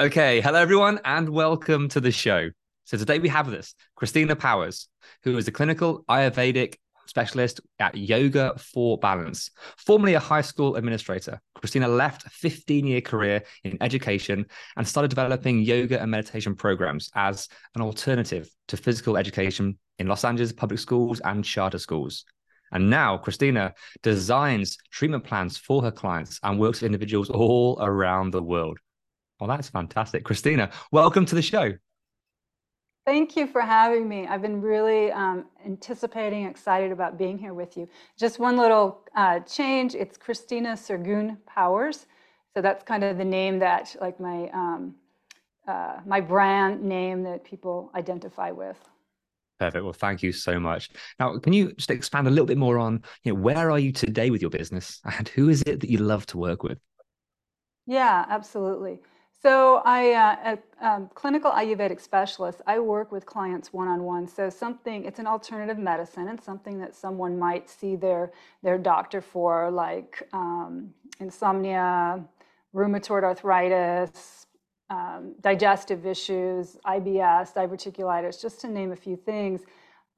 Okay, hello everyone, and welcome to the show. So today we have this Christina Powers, who is a clinical Ayurvedic specialist at Yoga for Balance. Formerly a high school administrator, Christina left a 15-year career in education and started developing yoga and meditation programs as an alternative to physical education in Los Angeles public schools and charter schools. And now Christina designs treatment plans for her clients and works with individuals all around the world. Well, that's fantastic. Christina, welcome to the show. Thank you for having me. I've been really um, anticipating, excited about being here with you. Just one little uh, change. It's Christina Sergun Powers. So that's kind of the name that, like my um, uh, my brand name that people identify with. Perfect. Well, thank you so much. Now, can you just expand a little bit more on, you know, where are you today with your business and who is it that you love to work with? Yeah, absolutely. So I, uh, a um, clinical Ayurvedic specialist, I work with clients one-on-one. So something, it's an alternative medicine and something that someone might see their, their doctor for, like um, insomnia, rheumatoid arthritis, um, digestive issues, IBS, diverticulitis, just to name a few things.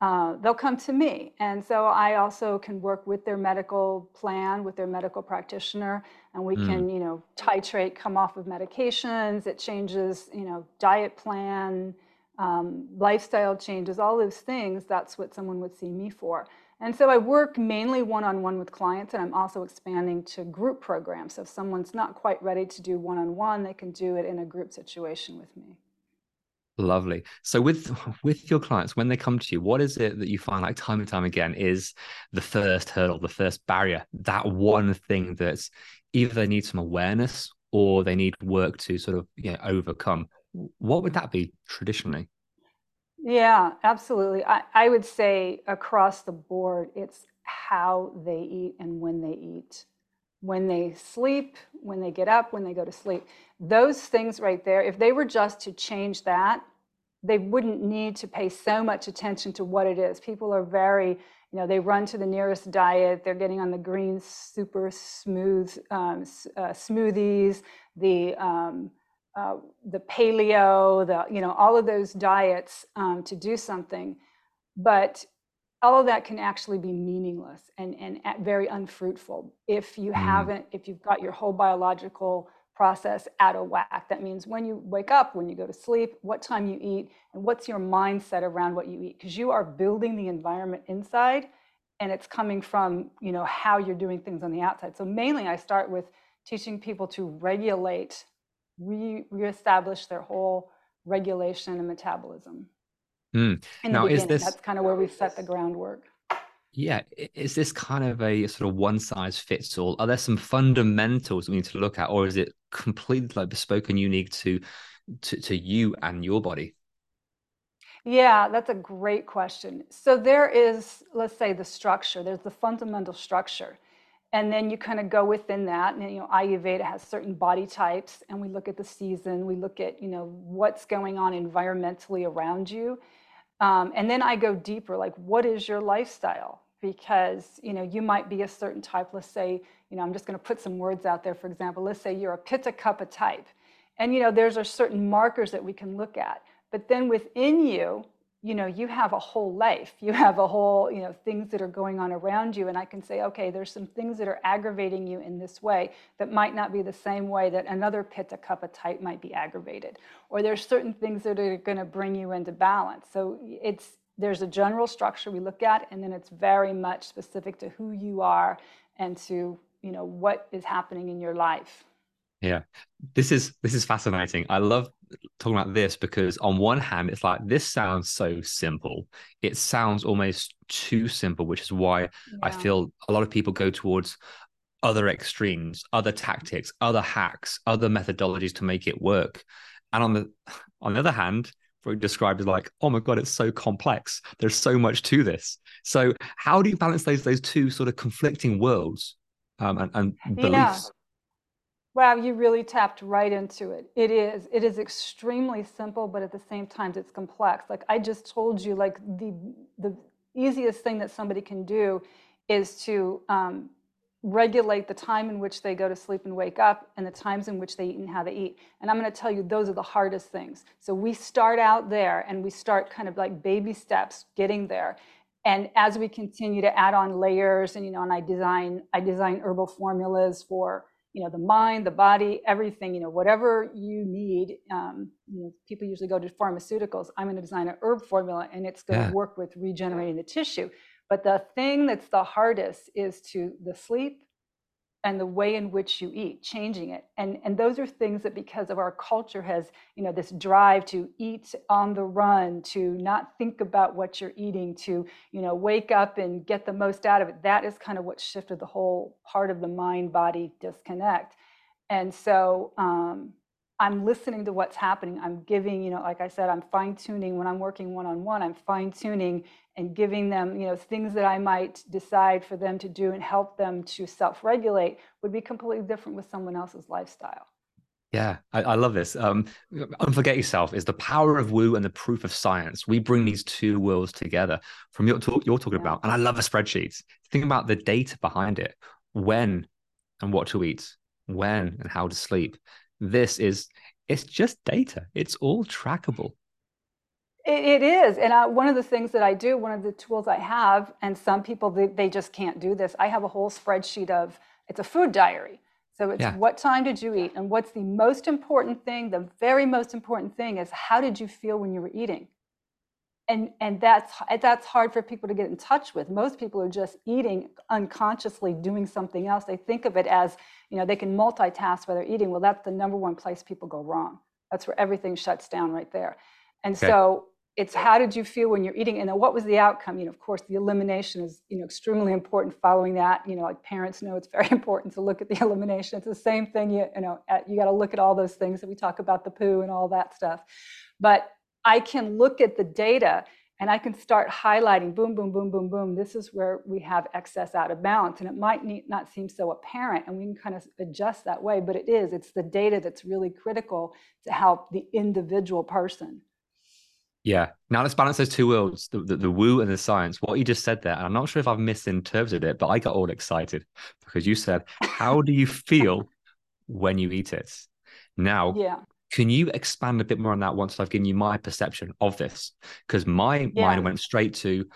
Uh, they'll come to me. And so I also can work with their medical plan, with their medical practitioner, and we Mm. can, you know, titrate, come off of medications. It changes, you know, diet plan, um, lifestyle changes, all those things. That's what someone would see me for. And so I work mainly one on one with clients, and I'm also expanding to group programs. So if someone's not quite ready to do one on one, they can do it in a group situation with me. Lovely. So with with your clients, when they come to you, what is it that you find like time and time again is the first hurdle, the first barrier, that one thing that's either they need some awareness or they need work to sort of you know, overcome? What would that be traditionally? Yeah, absolutely. I, I would say across the board, it's how they eat and when they eat. When they sleep, when they get up, when they go to sleep. Those things right there, if they were just to change that, they wouldn't need to pay so much attention to what it is. People are very, you know, they run to the nearest diet. They're getting on the green, super smooth um, uh, smoothies, the um, uh, the paleo, the you know, all of those diets um, to do something, but all of that can actually be meaningless and and very unfruitful if you Mm. haven't if you've got your whole biological process out of whack. That means when you wake up, when you go to sleep, what time you eat, and what's your mindset around what you eat, because you are building the environment inside, and it's coming from you know how you're doing things on the outside. So mainly, I start with teaching people to regulate, re- reestablish their whole regulation and metabolism. Mm. In Now, the is this- that's kind of where we set the groundwork. Yeah, is this kind of a sort of one size fits all? Are there some fundamentals we need to look at, or is it completely like bespoke and unique to to, to you and your body? Yeah, that's a great question. So there is, let's say, the structure. There's the fundamental structure, and then you kind of go within that. And you know, Ayurveda has certain body types, and we look at the season. We look at you know what's going on environmentally around you, um, and then I go deeper. Like, what is your lifestyle? Because you know, you might be a certain type. Let's say, you know, I'm just going to put some words out there. For example, let's say you're a Pitta Kapha type, and you know, there's a certain markers that we can look at. But then within you, you know you have a whole life you have a whole you know things that are going on around you and i can say okay there's some things that are aggravating you in this way that might not be the same way that another pitta kapha type might be aggravated or there's certain things that are going to bring you into balance so it's there's a general structure we look at and then it's very much specific to who you are and to you know what is happening in your life. Yeah. This is this is fascinating. I love talking about this because on one hand it's like this sounds so simple. It sounds almost too simple which is why yeah. i feel a lot of people go towards other extremes other tactics other hacks other methodologies to make it work. And on the on the other hand described as like oh my god it's so complex there's so much to this so how do you balance those those two sort of conflicting worlds um, and, and beliefs yeah. Wow, you really tapped right into it. It is. It is extremely simple, but at the same time, it's complex. Like I just told you, like the the easiest thing that somebody can do is to um, regulate the time in which they go to sleep and wake up and the times in which they eat and how they eat. And I'm going to tell you, those are the hardest things. So we start out there and we start kind of like baby steps getting there. And as we continue to add on layers and, you know, and I design, I design herbal formulas for you know the mind the body everything you know whatever you need um, you know, people usually go to pharmaceuticals i'm going to design an herb formula and it's going to work with regenerating the tissue but the thing that's the hardest is to the sleep and the way in which you eat changing it. And and those are things that because of our culture has you know this drive to eat on the run to not think about what you're eating to you know wake up and get the most out of it that is kind of what shifted the whole part of the mind body disconnect. And so um, I'm listening to what's happening. I'm giving, you know, like I said, I'm fine tuning when I'm working one on one. I'm fine tuning and giving them, you know, things that I might decide for them to do and help them to self regulate would be completely different with someone else's lifestyle. Yeah, I, I, love this. Um, unforget yourself is the power of woo and the proof of science. We bring these two worlds together from your talk you're talking yeah. about, and I love a spreadsheet. Think about the data behind it, when and what to eat, when and how to sleep, this is it's just data. It's all trackable. It, is. And I, one of the things that I do, one of the tools I have, and some people, they, they just can't do this. I have a whole spreadsheet of, it's a food diary. So it's yeah. what time did you eat? And what's the most important thing? The very most important thing is how did you feel when you were eating? and and that's that's hard for people to get in touch with most people are just eating unconsciously doing something else they think of it as you know they can multitask while they're eating. Well that's the number one place people go wrong. That's where everything shuts down right there. And okay. so it's how did you feel when you're eating? And then what was the outcome? You know of course the elimination is you know extremely important. Following that you know like parents know it's very important to look at the elimination. It's the same thing you, you know at, you got to look at all those things that we talk about the poo and all that stuff. But I can look at the data and I can start highlighting boom, boom, boom, boom, boom. This is where we have excess out of balance. And it might need, not seem so apparent, and we can kind of adjust that way, but it is. It's the data that's really critical to help the individual person. Yeah. Now let's balance those two worlds the, the, the, woo and the science. What you just said there, and I'm not sure if I've misinterpreted it, but I got all excited because you said, How do you feel when you eat it? Now, yeah. Can you expand a bit more on that once I've given you my perception of this? Because my yeah. mind went straight to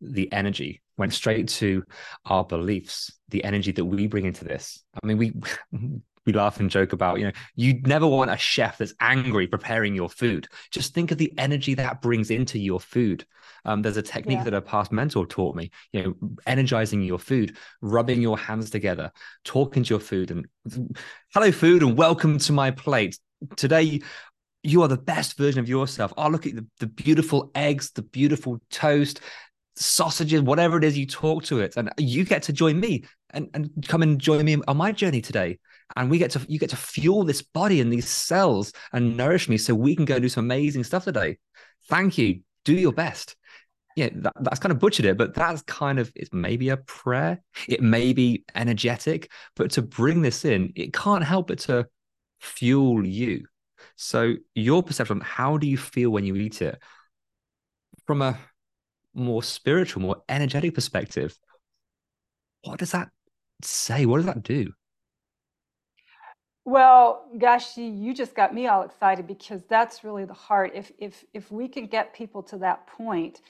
the energy, went straight to our beliefs, the energy that we bring into this. I mean, we we laugh and joke about, you know, you never want a chef that's angry preparing your food. Just think of the energy that brings into your food. Um, there's a technique yeah. that a past mentor taught me, you know, energizing your food, rubbing your hands together, talking to your food and hello food and welcome to my plate today you are the best version of yourself. Oh, look at the, the beautiful eggs, the beautiful toast, sausages, whatever it is you talk to it. And you get to join me and, and come and join me on my journey today. And we get to you get to fuel this body and these cells and nourish me so we can go do some amazing stuff today. Thank you. Do your best. Yeah, that, that's kind of butchered it, but that's kind of it's maybe a prayer. It may be energetic, but to bring this in, it can't help but to fuel you. So, your perception, how do you feel when you eat it from a more spiritual, more energetic perspective? What does that say? What does that do? Well, gosh, you, just got me all excited because that's really the heart. If if if we can get people to that point,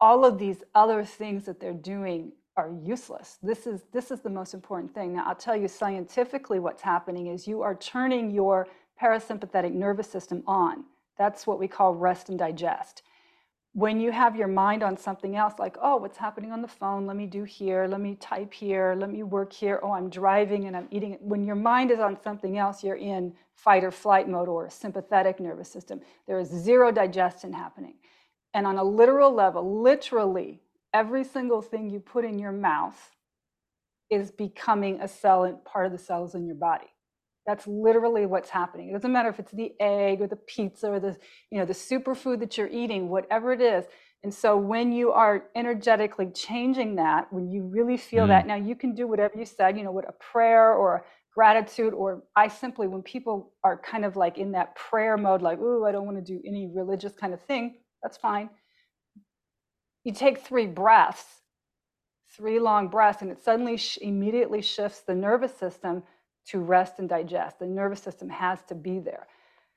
all of these other things that they're doing are useless. This is this is the most important thing. Now, I'll tell you scientifically what's happening is you are turning your parasympathetic nervous system on. That's what we call rest and digest when you have your mind on something else, like, oh, what's happening on the phone? Let me do here. Let me type here. Let me work here. Oh, I'm driving and I'm eating. When your mind is on something else, you're in fight or flight mode or sympathetic nervous system. There is zero digestion happening. And on a literal level, literally, every single thing you put in your mouth is becoming a cell and part of the cells in your body. That's literally what's happening. It doesn't matter if it's the egg or the pizza or the, you know, the superfood that you're eating, whatever it is. And so when you are energetically changing that, when you really feel mm. that, now you can do whatever you said, you know, what a prayer or gratitude, or I simply, when people are kind of like in that prayer mode, like, ooh, I don't want to do any religious kind of thing, that's fine. You take three breaths, three long breaths, and it suddenly sh- immediately shifts the nervous system to rest and digest. The nervous system has to be there.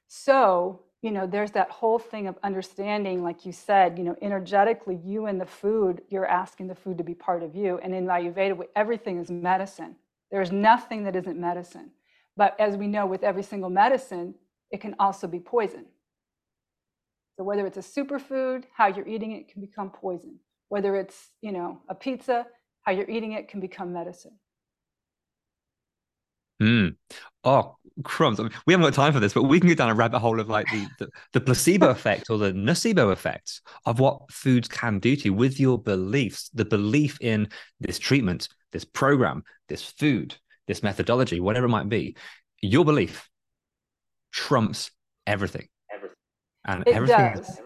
So, you know, there's that whole thing of understanding, like you said, you know, energetically, you and the food, you're asking the food to be part of you. And in Ayurveda, everything is medicine. There's nothing that isn't medicine. But as we know, with every single medicine, it can also be poison. So whether it's a superfood, how you're eating it can become poison. Whether it's, you know, a pizza, how you're eating it can become medicine. Mm. Oh, crumbs. I mean, we haven't got time for this, but we can go down a rabbit hole of like the, the, the placebo effect or the nocebo effect of what foods can do to you with your beliefs, the belief in this treatment, this program, this food, this methodology, whatever it might be. Your belief trumps everything. And it everything does.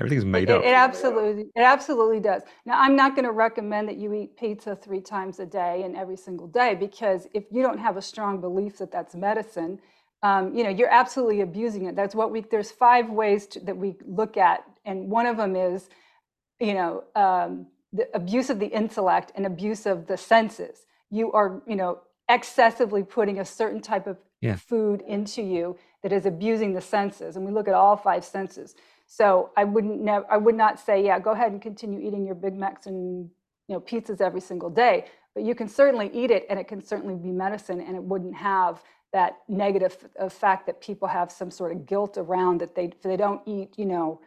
Everything's made it, up. It absolutely, it absolutely does. Now, I'm not going to recommend that you eat pizza three times a day and every single day because if you don't have a strong belief that that's medicine, um, you know, you're absolutely abusing it. That's what we. There's five ways to, that we look at, and one of them is, you know, um, the abuse of the intellect and abuse of the senses. You are, you know, excessively putting a certain type of yeah. food into you that is abusing the senses, and we look at all five senses. So I wouldn't never, I would not say, yeah, go ahead and continue eating your Big Macs and you know pizzas every single day. But you can certainly eat it, and it can certainly be medicine, and it wouldn't have that negative effect uh, that people have some sort of guilt around that they they don't eat, you know,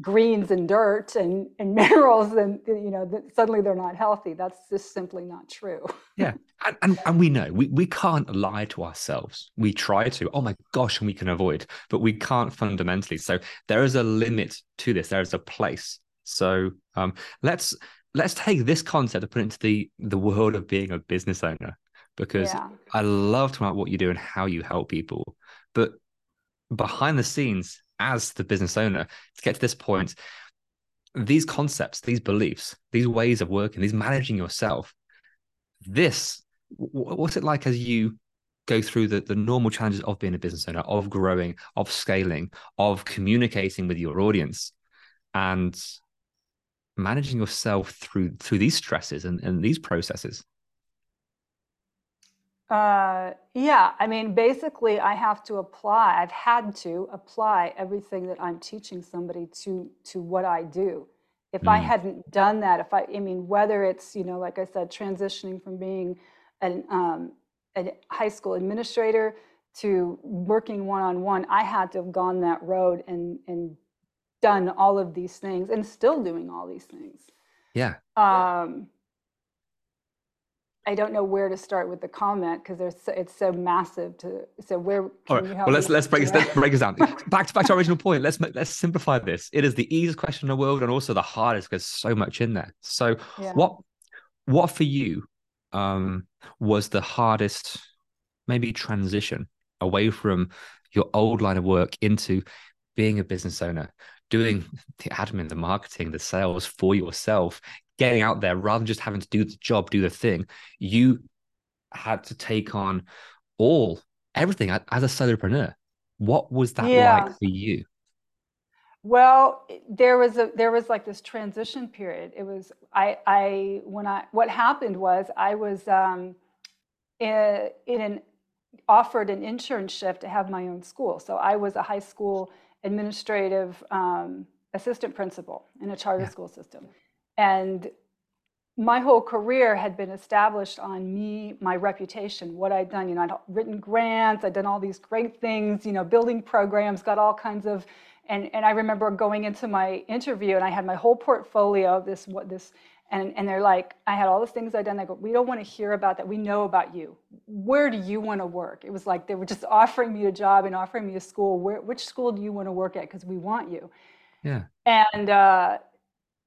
greens and dirt and, and minerals and you know that suddenly they're not healthy. That's just simply not true. Yeah. And, and, and we know we, we can't lie to ourselves. We try to. Oh my gosh and we can avoid but we can't fundamentally. So there is a limit to this. There is a place. So um, let's let's take this concept and put it into the the world of being a business owner because yeah. i love to about what you do and how you help people. But behind the scenes as the business owner to get to this point these concepts these beliefs these ways of working these managing yourself this what's it like as you go through the, the normal challenges of being a business owner of growing of scaling of communicating with your audience and managing yourself through through these stresses and, and these processes uh, yeah, I mean, basically, I have to apply. I've had to apply everything that I'm teaching somebody to to what I do. If mm. I hadn't done that, if I, I mean, whether it's you know, like I said, transitioning from being an um, a high school administrator to working one on one, I had to have gone that road and and done all of these things, and still doing all these things. Yeah. Um, I don't know where to start with the comment because there's so, it's so massive to so where All right. well let's let's break let's break this down. back to back to our original point. Let's let's simplify this. It is the easiest question in the world and also the hardest because so much in there. So yeah. what what for you um was the hardest maybe transition away from your old line of work into being a business owner doing the admin the marketing the sales for yourself getting out there rather than just having to do the job, do the thing. You had to take on all everything as a solopreneur. What was that yeah. like for you? Well, there was a there was like this transition period. It was I I when I what happened was I was um in, in an offered an internship to have my own school. So I was a high school administrative um, assistant principal in a charter yeah. school system. And my whole career had been established on me, my reputation, what I'd done. You know, I'd written grants, I'd done all these great things, you know, building programs, got all kinds of, and, and I remember going into my interview and I had my whole portfolio of this, what this, and, and they're like, I had all these things I'd done. They go, we don't want to hear about that. We know about you. Where do you want to work? It was like they were just offering me a job and offering me a school. Where, which school do you want to work at? Because we want you. Yeah. And uh,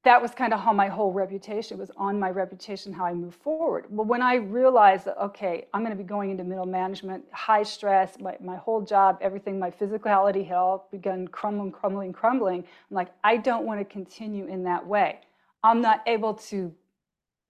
that was kind of how my whole reputation was on my reputation, how I move forward. Well, when I realized that, okay, I'm going to be going into middle management, high stress, my, my whole job, everything, my physicality had all begun crumbling, crumbling, crumbling. I'm like, I don't want to continue in that way. I'm not able to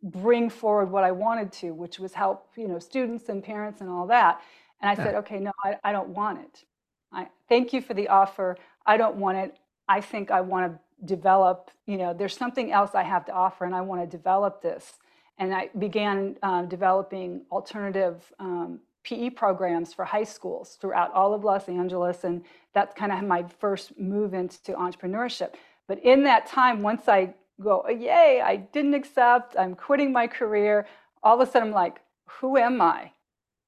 bring forward what I wanted to, which was help, you know, students and parents and all that. And I yeah. said, okay, no, I, I don't want it. I thank you for the offer. I don't want it. I think I want to develop, you know, there's something else I have to offer and I want to develop this. And I began um, developing alternative um, PE programs for high schools throughout all of Los Angeles. And that's kind of my first move into entrepreneurship. But in that time, once I go, yay, I didn't accept, I'm quitting my career, all of a sudden I'm like, who am I?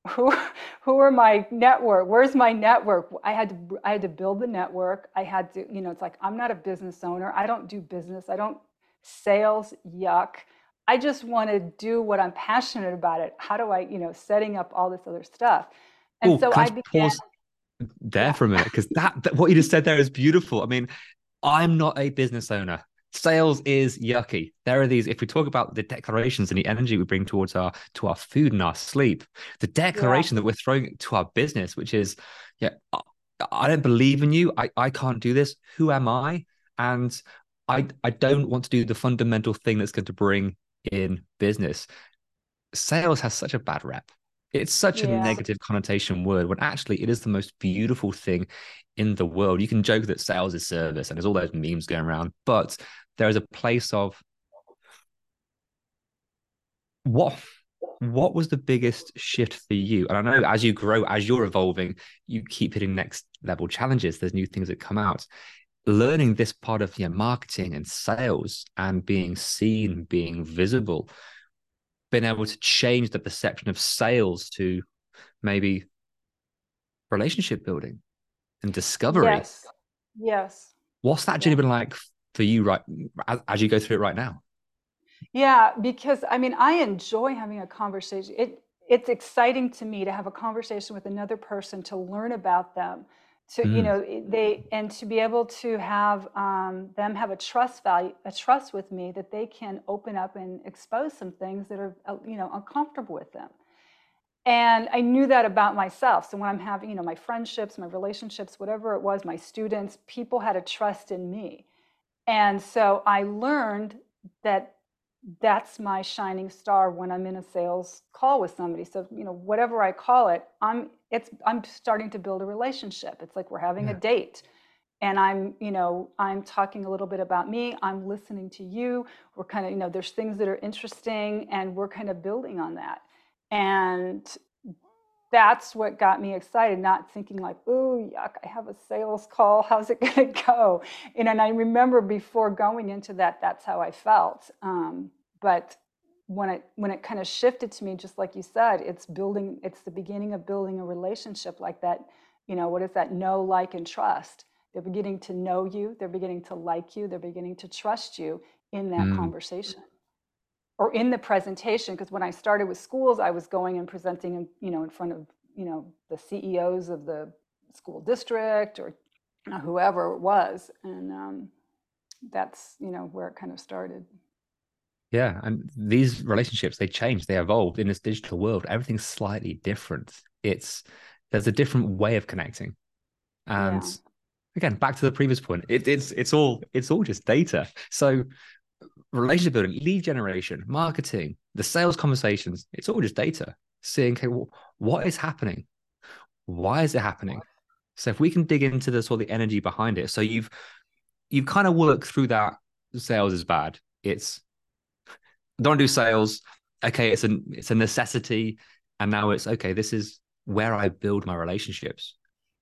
who who are my network? Where's my network? I had to i had to build the network. I had to you know it's like i'm not a business owner. I don't do business. I don't sales yuck. I just want to do what i'm passionate about it. How do i you know setting up all this other stuff? And Ooh, so i began pause there for a minute? Because that, that what you just said there is beautiful. I mean i'm not a business owner sales is yucky. There are these if we talk about the declarations and the energy we bring towards our to our food and our sleep the declaration yeah. that we're throwing to our business which is yeah i don't believe in you. I i can't do this. Who am i? And i i don't want to do the fundamental thing that's going to bring in business. Sales has such a bad rep it's such yeah. a negative connotation word when actually it is the most beautiful thing in the world. You can joke that sales is service and there's all those memes going around, but there is a place of what what was the biggest shift for you? And I know as you grow, as you're evolving, you keep hitting next level challenges. There's new things that come out. Learning this part of your marketing and sales and being seen, being visible, been able to change the perception of sales to maybe relationship building and discovery. Yes. Yes. What's that journey been like for you right as, as, you go through it right now? Yeah, because I mean, I enjoy having a conversation. It it's exciting to me to have a conversation with another person to learn about them to mm. you know they and to be able to have um, them have a trust value a trust with me that they can open up and expose some things that are uh, you know uncomfortable with them. And i knew that about myself. So when i'm having you know my friendships my relationships whatever it was my students people had a trust in me. And so i learned that that's my shining star when i'm in a sales call with somebody. So you know whatever i call it i'm it's i'm starting to build a relationship. It's like we're having yeah. a date and i'm you know i'm talking a little bit about me. I'm listening to you. We're kind of you know there's things that are interesting and we're kind of building on that. And that's what got me excited not thinking like oh yuck i have a sales call how's it going to go? And, and i remember before going into that that's how i felt um, but when it when it kind of shifted to me just like you said it's building it's the beginning of building a relationship like that you know what is that know like and trust? They're beginning to know you they're beginning to like you they're beginning to trust you in that mm. conversation or in the presentation because when i started with schools i was going and presenting in, you know in front of you know the ceos of the school district or whoever it was and um, that's you know where it kind of started yeah, and these relationships they change, they evolve in this digital world. Everything's slightly different. It's there's a different way of connecting, and yeah. again, back to the previous point, it, it's it's all it's all just data. So relationship building, lead generation, marketing, the sales conversations, it's all just data. Seeing okay, well, what is happening? Why is it happening? So if we can dig into the sort of the energy behind it, so you've you've kind of worked through that. Sales is bad. It's don't do sales. Okay, it's a it's a necessity, and now it's okay. This is where I build my relationships.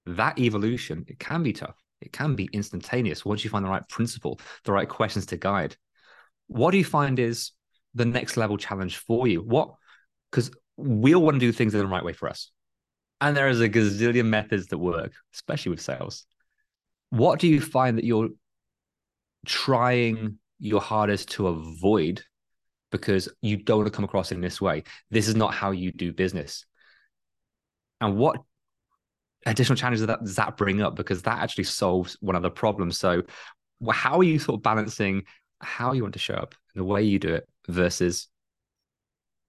That evolution, it can be tough. It can be instantaneous once you find the right principle, the right questions to guide. What do you find is the next level challenge for you? What, because we all want to do things in the right way for us. And there is a gazillion methods that work, especially with sales. What do you find that you're trying your hardest to avoid because you don't want to come across in this way? This is not how you do business. And what additional challenges that does that bring up? Because that actually solves one of the problems. So, how are you sort of balancing how you want to show up, the way you do it, versus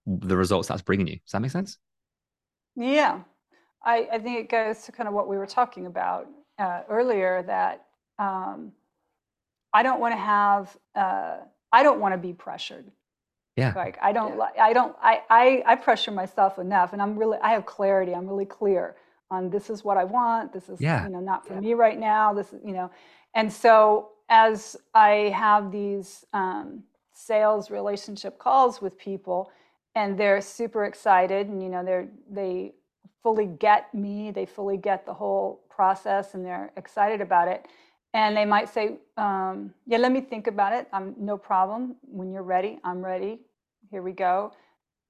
the results that's bringing you? Does that make sense? Yeah, I, I think it goes to kind of what we were talking about uh, earlier that um, I don't want to have, uh, I don't want to be pressured. Yeah. Like I don't, yeah. I don't, I, I, I pressure myself enough, and I'm really, I have clarity. I'm really clear on this is what I want. This is, yeah. you know, not for yeah. me right now. This is, you know, and so as I have these um, sales relationship calls with people, and they're super excited, and you know, they're they fully get me, they fully get the whole process, and they're excited about it. And they might say, um, "Yeah, let me think about it. I'm no problem. When you're ready, I'm ready. Here we go."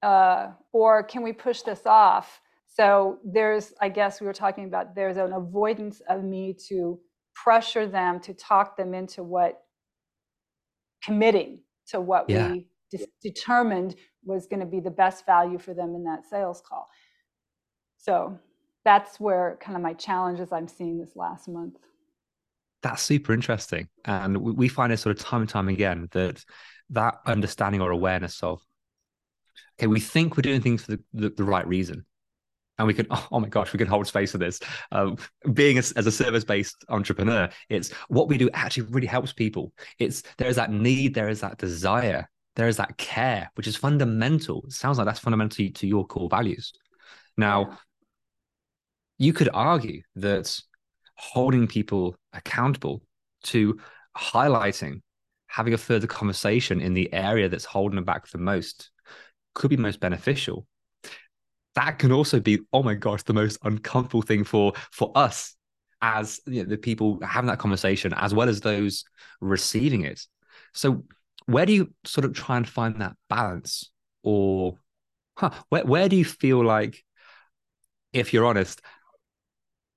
Uh, or can we push this off? So there's, I guess we were talking about there's an avoidance of me to pressure them to talk them into what committing to what yeah. we de- determined was going to be the best value for them in that sales call. So that's where kind of my challenges I'm seeing this last month. That's super interesting. And we find it sort of time and time again that that understanding or awareness of, okay, we think we're doing things for the, the, the right reason and we can oh my gosh we can hold space for this. Um, being a, as a service-based entrepreneur it's what we do actually really helps people. It's there is that need there is that desire there is that care which is fundamental. It sounds like that's fundamental to your core values. Now you could argue that holding people accountable to highlighting having a further conversation in the area that's holding them back the most could be most beneficial that can also be oh my gosh the most uncomfortable thing for for us as you know, the people having that conversation as well as those receiving it. So where do you sort of try and find that balance? Or huh, where, where do you feel like if you're honest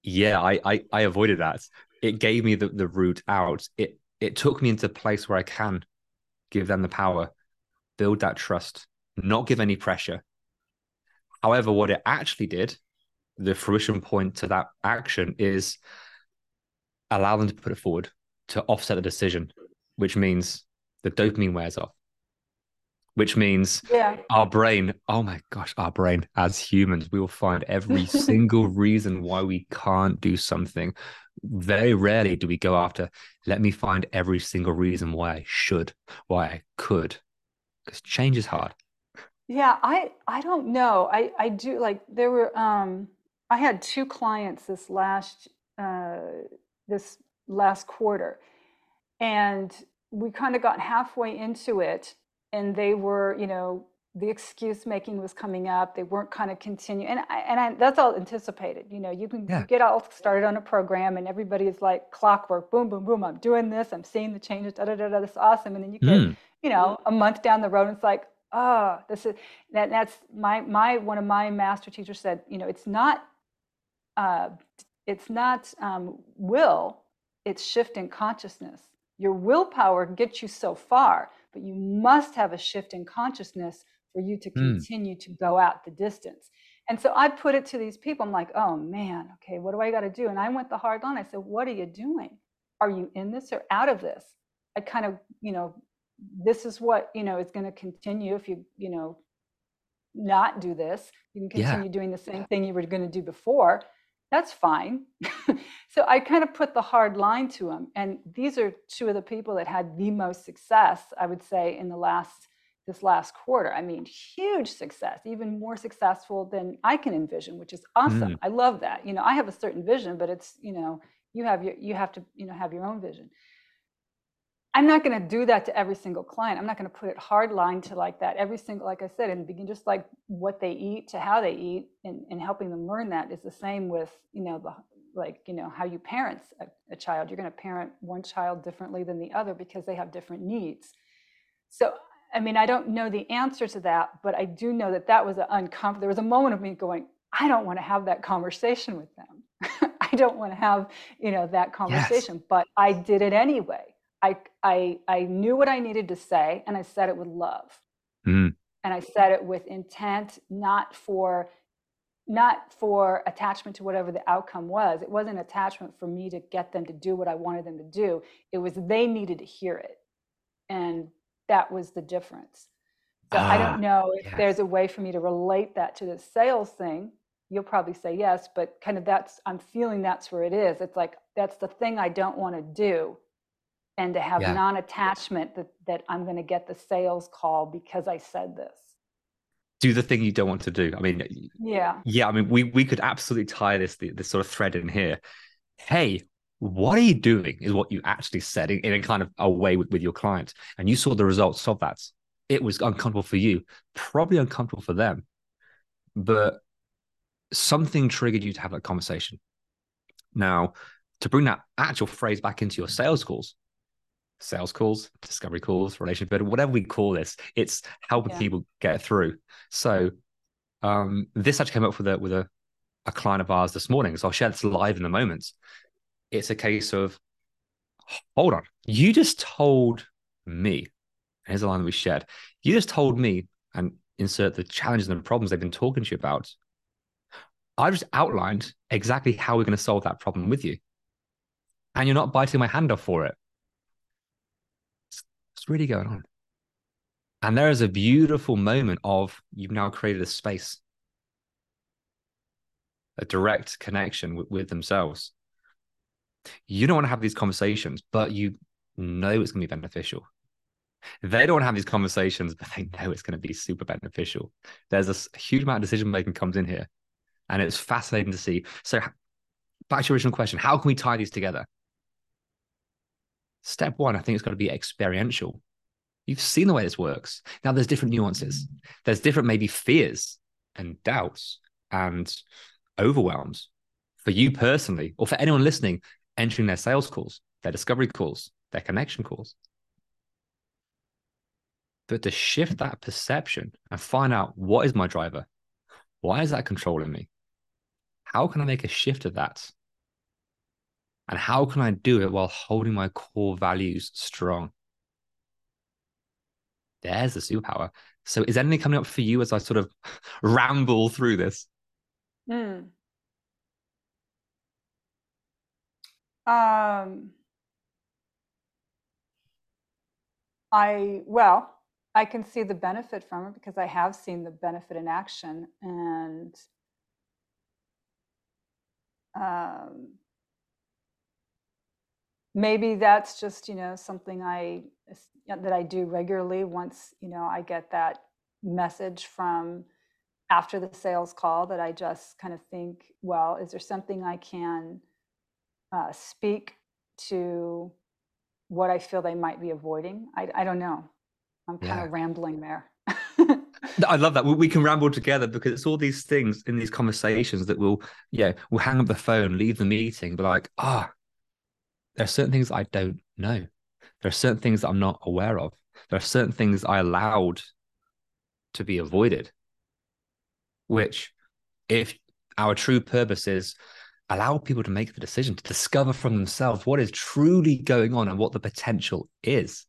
yeah I, I i avoided that. It gave me the, the route out. It it took me into a place where i can give them the power build that trust not give any pressure However, what it actually did, the fruition point to that action is allow them to put it forward to offset the decision, which means the dopamine wears off, which means yeah. our brain, oh my gosh, our brain as humans, we will find every single reason why we can't do something. Very rarely do we go after, let me find every single reason why I should, why I could, because change is hard. Yeah, I I don't know. I I do like there were um I had two clients this last uh this last quarter and we kind of got halfway into it and they were, you know, the excuse making was coming up. They weren't kind of continuing, and I, and I, that's all anticipated. You know, you can yeah. get all started on a program, and everybody is like clockwork. Boom, boom, boom. I'm doing this. I'm seeing the changes. Da da da da. That's awesome. And then you get, mm. you know, a month down the road, and it's like, oh, this is that, that's my my one of my master teachers said, you know, it's not uh, it's not um, will, it's shift in consciousness. Your willpower gets you so far, but you must have a shift in consciousness for you to hmm. continue mm. to go out the distance. And so I put it to these people. I'm like, oh man, okay, what do I got to do? And I went the hard line. I said, what are you doing? Are you in this or out of this? I kind of, you know, this is what you know is going to continue if you you know not do this. You can continue yeah. doing the same thing you were going to do before. That's fine. So i kind of put the hard line to them and these are two of the people that had the most success i would say in the last this last quarter. I mean huge success even more successful than i can envision which is awesome. Mm. i love that. You know i have a certain vision but it's you know you have your you have to you know have your own vision I'm not going to do that to every single client. I'm not going to put it hard line to like that. Every single, like I said, in the beginning, just like what they eat to how they eat and, and helping them learn that is the same with, you know, the, like, you know, how you parent a, a child. You're going to parent one child differently than the other because they have different needs. So, I mean, I don't know the answer to that, but I do know that that was an uncomfortable, there was a moment of me going, I don't want to have that conversation with them. I don't want to have, you know, that conversation, yes. but I did it anyway I, I, I knew what I needed to say and I said it with love. Mm. And I said it with intent, not for not for attachment to whatever the outcome was. It wasn't attachment for me to get them to do what I wanted them to do. It was they needed to hear it. And that was the difference. So I don't ah, know if yes. there's a way for me to relate that to the sales thing. You'll probably say yes, but kind of that's, I'm feeling that's where it is. It's like, that's the thing I don't want to do and to have yeah. non-attachment that that I'm going to get the sales call because I said this. Do the thing you don't want to do. I mean, yeah, yeah. I mean, we we could absolutely tie this this sort of thread in here. Hey, what are you doing? Is what you actually said in, in a kind of a way with, with your client, and you saw the results of that. It was uncomfortable for you, probably uncomfortable for them, but something triggered you to have that conversation. Now, to bring that actual phrase back into your sales calls, sales calls, discovery calls, relationship building, whatever we call this, it's helping yeah. people get through. So um, this actually came up with a with a, a client of ours this morning. So I'll share this live in a moment. It's a case of hold on, you just told me. Here's a line that we shared. You just told me, and insert the challenges and the problems they've been talking to you about. I just outlined exactly how we're going to solve that problem with you. And you're not biting my hand off for it. What's really going on? And there is a beautiful moment of you've now created a space, a direct connection with, with themselves. You don't want to have these conversations, but you know it's going to be beneficial. They don't want to have these conversations, but they know it's going to be super beneficial. There's a huge amount of decision making comes in here, and it's fascinating to see. So, back to your original question: How can we tie these together? Step one, I think it's got to be experiential. You've seen the way this works. Now there's different nuances. Mm. There's different maybe fears and doubts and overwhelms for you personally or for anyone listening entering their sales calls, their discovery calls, their connection calls. But to shift that perception and find out what is my driver? Why is that controlling me? How can I make a shift of that and how can I do it while holding my core values strong? There's the superpower. So, is anything coming up for you as I sort of ramble through this? Hmm. Um, I, well, I can see the benefit from it because I have seen the benefit in action. And um, maybe that's just you know something i that i do regularly once you know i get that message from after the sales call that i just kind of think well is there something i can uh, speak to what i feel they might be avoiding i, I don't know i'm kind yeah. of rambling there I love that. We can ramble together because it's all these things in these conversations that will, yeah, we'll hang up the phone, leave the meeting, but like, ah, oh, there are certain things I don't know. There are certain things I'm not aware of. There are certain things I allowed to be avoided, which, if our true purpose is allow people to make the decision to discover from themselves what is truly going on and what the potential is.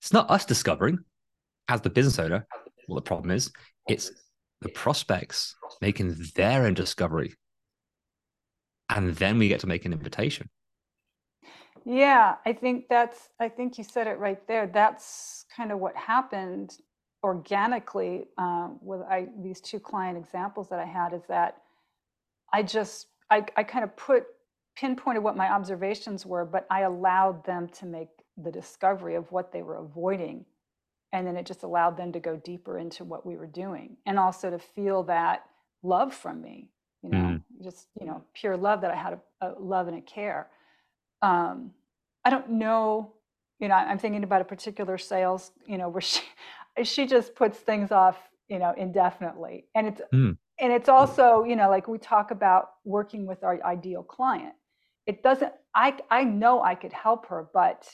It's not us discovering as the business owner what the problem is, it's the prospects making their own discovery. And then we get to make an invitation. Yeah, I think that's, I think you said it right there. That's kind of what happened organically uh, with I, these two client examples that I had is that I just, I, I kind of put, pinpointed what my observations were, but I allowed them to make the discovery of what they were avoiding. And then it just allowed them to go deeper into what we were doing and also to feel that love from me, you know, mm. just, you know, pure love that I had a, a love and a care um, I don't know, you know, I'm thinking about a particular sales, you know, where she she just puts things off, you know, indefinitely. And it's Mm. and it's also, you know, like we talk about working with our ideal client. It doesn't I I know I could help her, but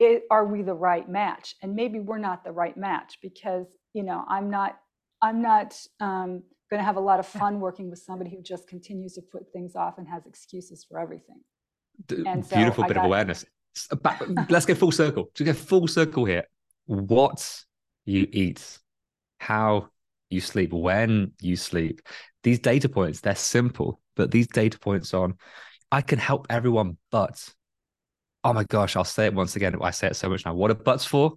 it, are we the right match? And maybe we're not the right match because, you know, I'm not I'm not um, going to have a lot of fun working with somebody who just continues to put things off and has excuses for everything. So Beautiful bit of awareness. Back- let's go full circle. To go full circle here. What you eat, how you sleep, when you sleep. These data points, they're simple, but these data points on, I can help everyone, but oh my gosh, I'll say it once again. I say it so much now. What are butts for?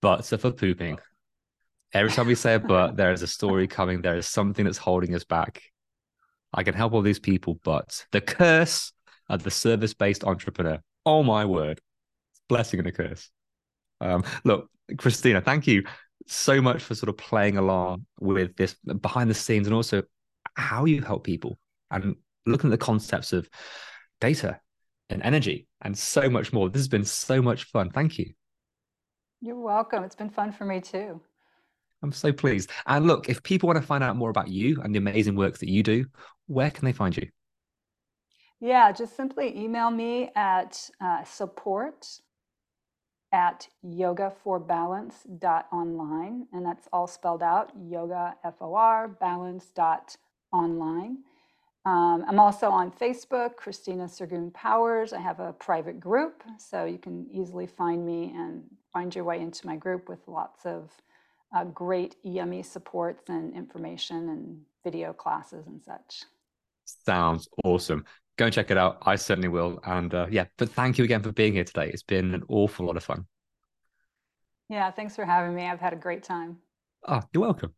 Butts are for pooping. Every time we say a but, there is a story coming. There is something that's holding us back. I can help all these people, but the curse of the service based entrepreneur. Oh my word. Blessing and a curse. Um, look, Christina, thank you so much for sort of playing along with this behind the scenes and also how you help people and looking at the concepts of data and energy and so much more. This has been so much fun. Thank you. You're welcome. It's been fun for me too. I'm so pleased. And look, if people want to find out more about you and the amazing work that you do, where can they find you? Yeah, just simply email me at uh, support at yogaforbalance.online. And that's all spelled out yoga, F O R, balance dot online. Um, I'm also on Facebook, Christina Sergoon Powers. I have a private group, so you can easily find me and find your way into my group with lots of uh, great EME supports and information and video classes and such. Sounds awesome. Go and check it out. I certainly will. And uh, yeah, but thank you again for being here today. It's been an awful lot of fun. Yeah, thanks for having me. I've had a great time. Oh, you're welcome.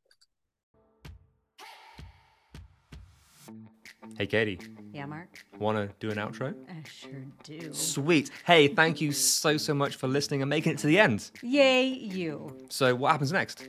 Hey, Katie, Yeah, Mark? want to do an outro? I sure do. Sweet. Hey, thank you so, so much for listening and making it to the end. Yay, you. So, what happens next?